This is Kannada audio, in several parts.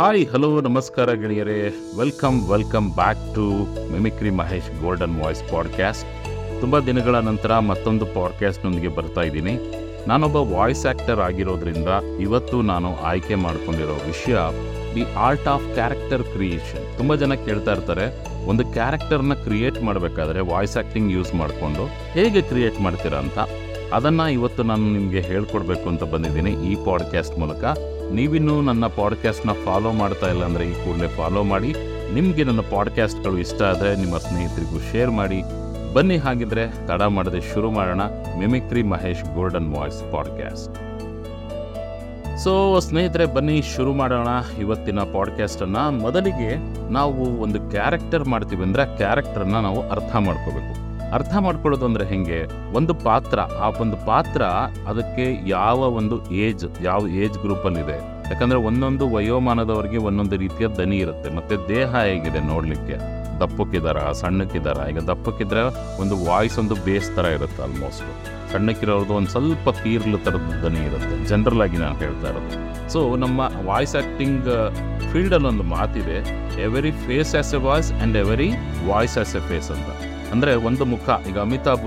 ಹಾಯ್ ಹಲೋ ನಮಸ್ಕಾರ ಗೆಳೆಯರೇ welcome welcome back to mimicry Mahesh golden voice podcast ತುಂಬ ದಿನಗಳ ನಂತರ ಮತ್ತೊಂದು ಪಾಡ್ಕ್ಯಾಸ್ಟ್ನೊಂದಿಗೆ ಬರ್ತಾ ಇದ್ದೀನಿ ನಾನೊಬ್ಬ ವಾಯ್ಸ್ ಆ್ಯಕ್ಟರ್ ಆಗಿರೋದ್ರಿಂದ ಇವತ್ತು ನಾನು ಆಯ್ಕೆ ಮಾಡ್ಕೊಂಡಿರೋ ವಿಷಯ the art of character creation ತುಂಬ ಜನ ಕೇಳ್ತಾ ಇರ್ತಾರೆ ಒಂದು ಕ್ಯಾರೆಕ್ಟರ್ನ ಕ್ರಿಯೇಟ್ ಮಾಡಬೇಕಾದ್ರೆ ವಾಯ್ಸ್ ಆ್ಯಕ್ಟಿಂಗ್ ಯೂಸ್ ಮಾಡಿಕೊಂಡು ಹೇಗೆ ಕ್ರಿಯೇಟ್ ಮಾಡ್ತೀರಾ ಅಂತ ಅದನ್ನು ಇವತ್ತು ನಾನು ನಿಮಗೆ ಹೇಳ್ಕೊಡ್ಬೇಕು ಅಂತ ಬಂದಿದ್ದೀನಿ ಈ ಪಾಡ್ಕ್ಯಾಸ್ಟ್ ಮೂಲಕ ನೀವಿನ್ನೂ ನನ್ನ ಪಾಡ್ಕ್ಯಾಸ್ಟ್ನ ಫಾಲೋ ಮಾಡ್ತಾ ಇಲ್ಲ ಅಂದರೆ ಈ ಕೂಡಲೇ ಫಾಲೋ ಮಾಡಿ. ನಿಮಗೆ ನನ್ನ ಪಾಡ್ಕ್ಯಾಸ್ಟ್ಗಳು ಇಷ್ಟ ಆದರೆ ನಿಮ್ಮ ಸ್ನೇಹಿತರಿಗೂ ಶೇರ್ ಮಾಡಿ. ಬನ್ನಿ ಹಾಗಿದ್ರೆ ತಡ ಮಾಡದೆ ಶುರು ಮಾಡೋಣ mimicry Mahesh golden voice podcast. So, ಸ್ನೇಹಿತರೆ, ಬನ್ನಿ ಶುರು ಮಾಡೋಣ ಇವತ್ತಿನ ಪಾಡ್ಕ್ಯಾಸ್ಟನ್ನು. ಮೊದಲಿಗೆ ನಾವು ಒಂದು ಕ್ಯಾರೆಕ್ಟರ್ ಮಾಡ್ತೀವಿ ಅಂದರೆ ಆ ನಾವು ಅರ್ಥ ಮಾಡ್ಕೋಬೇಕು. ಅರ್ಥ ಮಾಡ್ಕೊಳ್ಳೋದು ಅಂದರೆ ಹೆಂಗೆ? ಒಂದು ಪಾತ್ರ, ಆ ಒಂದು ಪಾತ್ರ ಅದಕ್ಕೆ ಯಾವ ಒಂದು ಏಜ್, ಯಾವ ಏಜ್ ಗ್ರೂಪಲ್ಲಿದೆ ಯಾಕಂದರೆ ಒಂದೊಂದು ವಯೋಮಾನದವರಿಗೆ ಒಂದೊಂದು ರೀತಿಯ ದನಿ ಇರುತ್ತೆ. ಮತ್ತು ದೇಹ ಹೇಗಿದೆ ನೋಡಲಿಕ್ಕೆ? ದಪ್ಪಕ್ಕಿದಾರ, ಸಣ್ಣಕ್ಕಿದಾರ? ಈಗ ದಪ್ಪಕ್ಕಿದ್ರೆ ಒಂದು ವಾಯ್ಸ್ ಒಂದು ಬೇಸ್ ಥರ ಇರುತ್ತೆ ಆಲ್ಮೋಸ್ಟ್ ಸಣ್ಣಕ್ಕಿರೋದು ಒಂದು ಸ್ವಲ್ಪ ಕೀರ್ಲು ಥರದ ದನಿ ಇರುತ್ತೆ. ಜನರಲ್ ಆಗಿ ನಾನು ಹೇಳ್ತಾ ಇರೋದು. ಸೊ ನಮ್ಮ ವಾಯ್ಸ್ ಆ್ಯಕ್ಟಿಂಗ್ ಫೀಲ್ಡಲ್ಲಿ ಒಂದು ಮಾತಿದೆ. Every face has a voice and every voice has a face ಅಂತ. ಅಂದರೆ ಒಂದು ಮುಖ. ಈಗ ಅಮಿತಾಬ್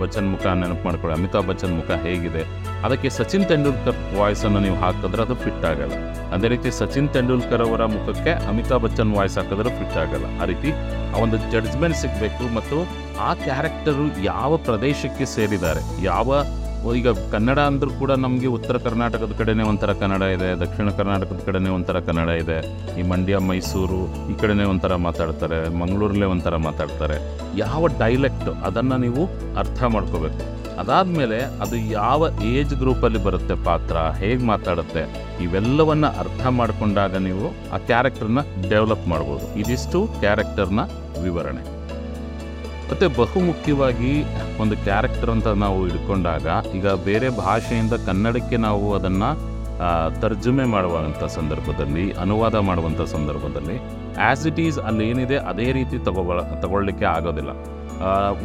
ಬಚ್ಚನ್ ಮುಖ ನೆನಪು ಮಾಡ್ಕೊಳ್ಳಿ. ಅಮಿತಾಬ್ ಬಚ್ಚನ್ ಮುಖ ಹೇಗಿದೆ? ಅದಕ್ಕೆ ಸಚಿನ್ ತೆಂಡೂಲ್ಕರ್ ವಾಯ್ಸನ್ನು ನೀವು ಹಾಕಿದ್ರೆ ಅದು ಫಿಟ್ ಆಗಲ್ಲ. ಅದೇ ರೀತಿ ಸಚಿನ್ ತೆಂಡೂಲ್ಕರ್ ಅವರ ಮುಖಕ್ಕೆ ಅಮಿತಾಬ್ ಬಚ್ಚನ್ ವಾಯ್ಸ್ ಹಾಕಿದ್ರೆ ಫಿಟ್ ಆಗಲ್ಲ. ಆ ರೀತಿ ಆ ಒಂದು ಜಡ್ಜ್ಮೆಂಟ್ ಸಿಗಬೇಕು ಮತ್ತು ಆ ಕ್ಯಾರೆಕ್ಟರು ಯಾವ ಪ್ರದೇಶಕ್ಕೆ ಸೇರಿದ್ದಾರೆ? ಯಾವ ಈಗ ಕನ್ನಡ ಅಂದರೂ ಕೂಡ ನಮಗೆ ಉತ್ತರ ಕರ್ನಾಟಕದ ಕಡೆನೇ ಒಂಥರ ಕನ್ನಡ ಇದೆ, ದಕ್ಷಿಣ ಕರ್ನಾಟಕದ ಕಡೆನೇ ಒಂಥರ ಕನ್ನಡ ಇದೆ, ಈ ಮಂಡ್ಯ, ಮೈಸೂರು ಈ ಕಡೆನೇ ಒಂಥರ ಮಾತಾಡ್ತಾರೆ, ಮಂಗಳೂರಲ್ಲೇ ಒಂಥರ ಮಾತಾಡ್ತಾರೆ. ಯಾವ ಡೈಲೆಕ್ಟ್ ಅದನ್ನು ನೀವು ಅರ್ಥ ಮಾಡ್ಕೋಬೇಕು. ಅದಾದಮೇಲೆ ಅದು ಯಾವ ಏಜ್ ಗ್ರೂಪಲ್ಲಿ ಬರುತ್ತೆ ಪಾತ್ರ, ಹೇಗೆ ಮಾತಾಡುತ್ತೆ, ಇವೆಲ್ಲವನ್ನು ಅರ್ಥ ಮಾಡಿಕೊಂಡಾಗ ನೀವು ಆ ಕ್ಯಾರೆಕ್ಟರ್ನ ಡೆವಲಪ್ ಮಾಡ್ಬೋದು. ಇದಿಷ್ಟು ಕ್ಯಾರೆಕ್ಟರ್ನ ವಿವರಣೆ. ಮತ್ತು ಬಹುಮುಖ್ಯವಾಗಿ ಒಂದು ಕ್ಯಾರೆಕ್ಟರ್ ಅಂತ ನಾವು ಇಟ್ಕೊಂಡಾಗ ಈಗ ಬೇರೆ ಭಾಷೆಯಿಂದ ಕನ್ನಡಕ್ಕೆ ನಾವು ಅದನ್ನು ತರ್ಜುಮೆ ಮಾಡುವಂಥ ಸಂದರ್ಭದಲ್ಲಿ, ಅನುವಾದ ಮಾಡುವಂಥ ಸಂದರ್ಭದಲ್ಲಿ ಆ್ಯಸ್ ಇಟ್ ಈಸ್ ಅಲ್ಲಿ ಏನಿದೆ ಅದೇ ರೀತಿ ತಗೋಬ ತಗೊಳ್ಳಿಕ್ಕೆ ಆಗೋದಿಲ್ಲ.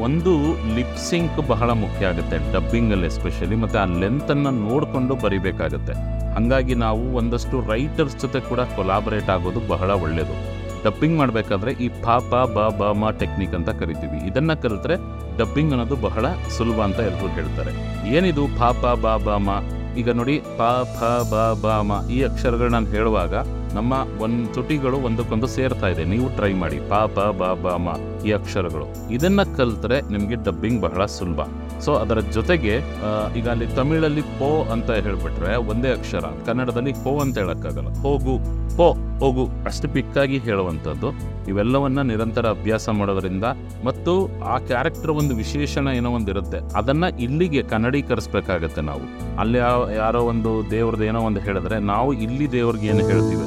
ಒಂದು ಲಿಪ್ಸಿಂಕ್ ಬಹಳ ಮುಖ್ಯ ಆಗುತ್ತೆ ಡಬ್ಬಿಂಗಲ್ಲಿ ಎಸ್ಪೆಷಲಿ ಮತ್ತು ಆ ಲೆಂತನ್ನು ನೋಡಿಕೊಂಡು ಬರಿಬೇಕಾಗುತ್ತೆ. ಹಾಗಾಗಿ ನಾವು ಒಂದಷ್ಟು ರೈಟರ್ಸ್ ಜೊತೆ ಕೂಡ ಕೊಲಾಬರೇಟ್ ಆಗೋದು ಬಹಳ ಒಳ್ಳೆಯದು ಡಬ್ಬಿಂಗ್ ಮಾಡಬೇಕಾದ್ರೆ ಈ ಪ ಪ ಬ ಬ, ಮ ಟೆಕ್ನಿಕ್ ಅಂತ ಕರಿತೀವಿ. ಇದನ್ನ ಕಲಿತ್ರೆ ಡಬ್ಬಿಂಗ್ ಅನ್ನೋದು ಬಹಳ ಸುಲಭ ಅಂತ ಎಲ್ಲರೂ ಹೇಳ್ತಾರೆ. ಏನಿದು ಪಾ ಪ ಬ ಬ, ಮ? ಈಗ ನೋಡಿ, ಪ, ಫ, ಬ ಬ, ಮ ಈ ಅಕ್ಷರಗಳು ನಾನು ಹೇಳುವಾಗ ನಮ್ಮ ಒಂದು ತುಟಿಗಳು ಒಂದಕ್ಕೊಂದು ಸೇರ್ತಾ ಇದೆ. ನೀವು ಟ್ರೈ ಮಾಡಿ, ಪ ಪ, ಬ ಬ, ಮ ಈ ಅಕ್ಷರಗಳು. ಇದನ್ನ ಕಲಿತ್ರೆ ನಿಮಗೆ ಡಬ್ಬಿಂಗ್ ಬಹಳ ಸುಲಭ. ಸೊ ಅದರ ಜೊತೆಗೆ ಈಗ ಅಲ್ಲಿ ತಮಿಳಲ್ಲಿ ಪೋ ಅಂತ ಹೇಳ್ಬಿಟ್ರೆ ಒಂದೇ ಅಕ್ಷರ, ಕನ್ನಡದಲ್ಲಿ ಹೋ ಅಂತ ಹೇಳೋಕ್ಕಾಗಲ್ಲ. ಹೋಗು, ಪೋ, ಹೋಗು, ಅಷ್ಟು ಪಿಕ್ಕಾಗಿ ಹೇಳುವಂಥದ್ದು. ಇವೆಲ್ಲವನ್ನ ನಿರಂತರ ಅಭ್ಯಾಸ ಮಾಡೋದ್ರಿಂದ ಮತ್ತು ಆ ಕ್ಯಾರೆಕ್ಟರ್ ಒಂದು ವಿಶೇಷಣ ಏನೋ ಒಂದು ಇರುತ್ತೆ ಅದನ್ನ ಇಲ್ಲಿಗೆ ಕನ್ನಡೀಕರಿಸ್ಬೇಕಾಗತ್ತೆ ನಾವು. ಅಲ್ಲಿ ಯಾರೋ ಒಂದು ದೇವ್ರದ್ದು ಏನೋ ಒಂದು ಹೇಳಿದ್ರೆ ನಾವು ಇಲ್ಲಿ ದೇವ್ರಿಗೆ ಏನು ಹೇಳ್ತೀವಿ?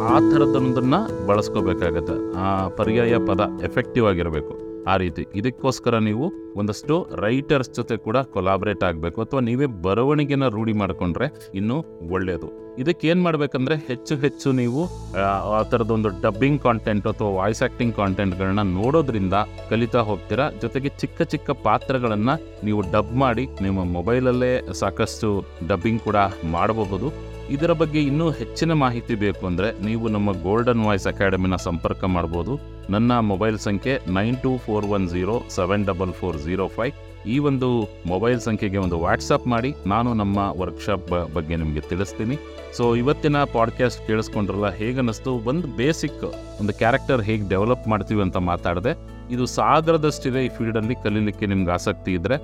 ಆ- ಥರದ್ದೊಂದನ್ನ ಬಳಸ್ಕೋಬೇಕಾಗತ್ತೆ. ಆ, ಪರ್ಯಾಯ ಪದ ಎಫೆಕ್ಟಿವ್ ಆಗಿರಬೇಕು. ಆ ರೀತಿ. ಇದಕ್ಕೋಸ್ಕರ ನೀವು ಒಂದಷ್ಟು ರೈಟರ್ಸ್ ಜೊತೆ ಕೂಡ ಕೊಲಾಬ್ರೇಟ್ ಆಗಬೇಕು. ಅಥವಾ ನೀವೇ ಬರವಣಿಗೆನ ರೂಢಿ ಮಾಡಿಕೊಂಡ್ರೆ ಇನ್ನೂ ಒಳ್ಳೆಯದು ಇದಕ್ಕೆ ಏನು ಮಾಡಬೇಕಂದ್ರೆ ಹೆಚ್ಚು ಹೆಚ್ಚು ನೀವು ಆ, ಥರದ ಒಂದು ಡಬ್ಬಿಂಗ್ ಕಾಂಟೆಂಟ್ ಅಥವಾ ವಾಯ್ಸ್ ಆ್ಯಕ್ಟಿಂಗ್ ಕಾಂಟೆಂಟ್ಗಳನ್ನ ನೋಡೋದ್ರಿಂದ ಕಲಿತಾ ಹೋಗ್ತೀರಾ? ಜೊತೆಗೆ ಚಿಕ್ಕ ಚಿಕ್ಕ ಪಾತ್ರಗಳನ್ನು ನೀವು ಡಬ್ ಮಾಡಿ ನಿಮ್ಮ ಮೊಬೈಲಲ್ಲೇ ಸಾಕಷ್ಟು ಡಬ್ಬಿಂಗ್ ಕೂಡ ಮಾಡಬಹುದು. ಇದರ ಬಗ್ಗೆ ಇನ್ನೂ ಹೆಚ್ಚಿನ ಮಾಹಿತಿ ಬೇಕು ಅಂದರೆ ನೀವು ನಮ್ಮ ಗೋಲ್ಡನ್ ವಾಯ್ಸ್ ಅಕಾಡೆಮಿನ ಸಂಪರ್ಕ ಮಾಡ್ಬೋದು. ನನ್ನ ಮೊಬೈಲ್ ಸಂಖ್ಯೆ nine two four one zero seven double four zero five. ಈ ಒಂದು ಮೊಬೈಲ್ ಸಂಖ್ಯೆಗೆ ಒಂದು ವಾಟ್ಸಪ್ ಮಾಡಿ, ನಾನು ನಮ್ಮ ವರ್ಕ್ಶಾಪ್ ಬಗ್ಗೆ ನಿಮಗೆ ತಿಳಿಸ್ತೀನಿ. ಸೊ ಇವತ್ತಿನ ಪಾಡ್ಕಾಸ್ಟ್ ಕೇಳಿಸ್ಕೊಂಡ್ರಲ್ಲ, ಹೇಗನ್ನಿಸ್ತು? ಒಂದು ಬೇಸಿಕ್ ಒಂದು ಕ್ಯಾರೆಕ್ಟರ್ ಹೇಗೆ ಡೆವಲಪ್ ಮಾಡ್ತೀವಿ ಅಂತ ಮಾತಾಡಿದೆ. ಇದು ಸಾಗರದಷ್ಟಿದೆ, ಈ ಫೀಲ್ಡಲ್ಲಿ ಕಲೀಲಿಕ್ಕೆ ನಿಮ್ಗೆ ಆಸಕ್ತಿ ಇದ್ದರೆ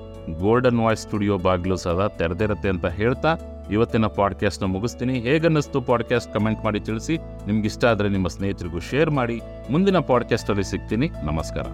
ಗೋಲ್ಡನ್ ವಾಯ್ಸ್ ಸ್ಟುಡಿಯೋ ಬಾಗಿಲು ಸದಾ ತೆರೆದಿರುತ್ತೆ ಅಂತ ಹೇಳ್ತಾ ಇವತ್ತಿನ ಪಾಡ್ಕಾಸ್ಟ್ನ ಮುಗಿಸ್ತೀನಿ. ಹೇಗನ್ನಿಸ್ತು ಪಾಡ್ಕಾಸ್ಟ್ ಕಮೆಂಟ್ ಮಾಡಿ ತಿಳಿಸಿ. ನಿಮ್ಗೆ ಇಷ್ಟ ಆದರೆ ನಿಮ್ಮ ಸ್ನೇಹಿತರಿಗೂ ಶೇರ್ ಮಾಡಿ. ಮುಂದಿನ ಪಾಡ್ಕ್ಯಾಸ್ಟಲ್ಲಿ ಸಿಗ್ತೀನಿ. ನಮಸ್ಕಾರ.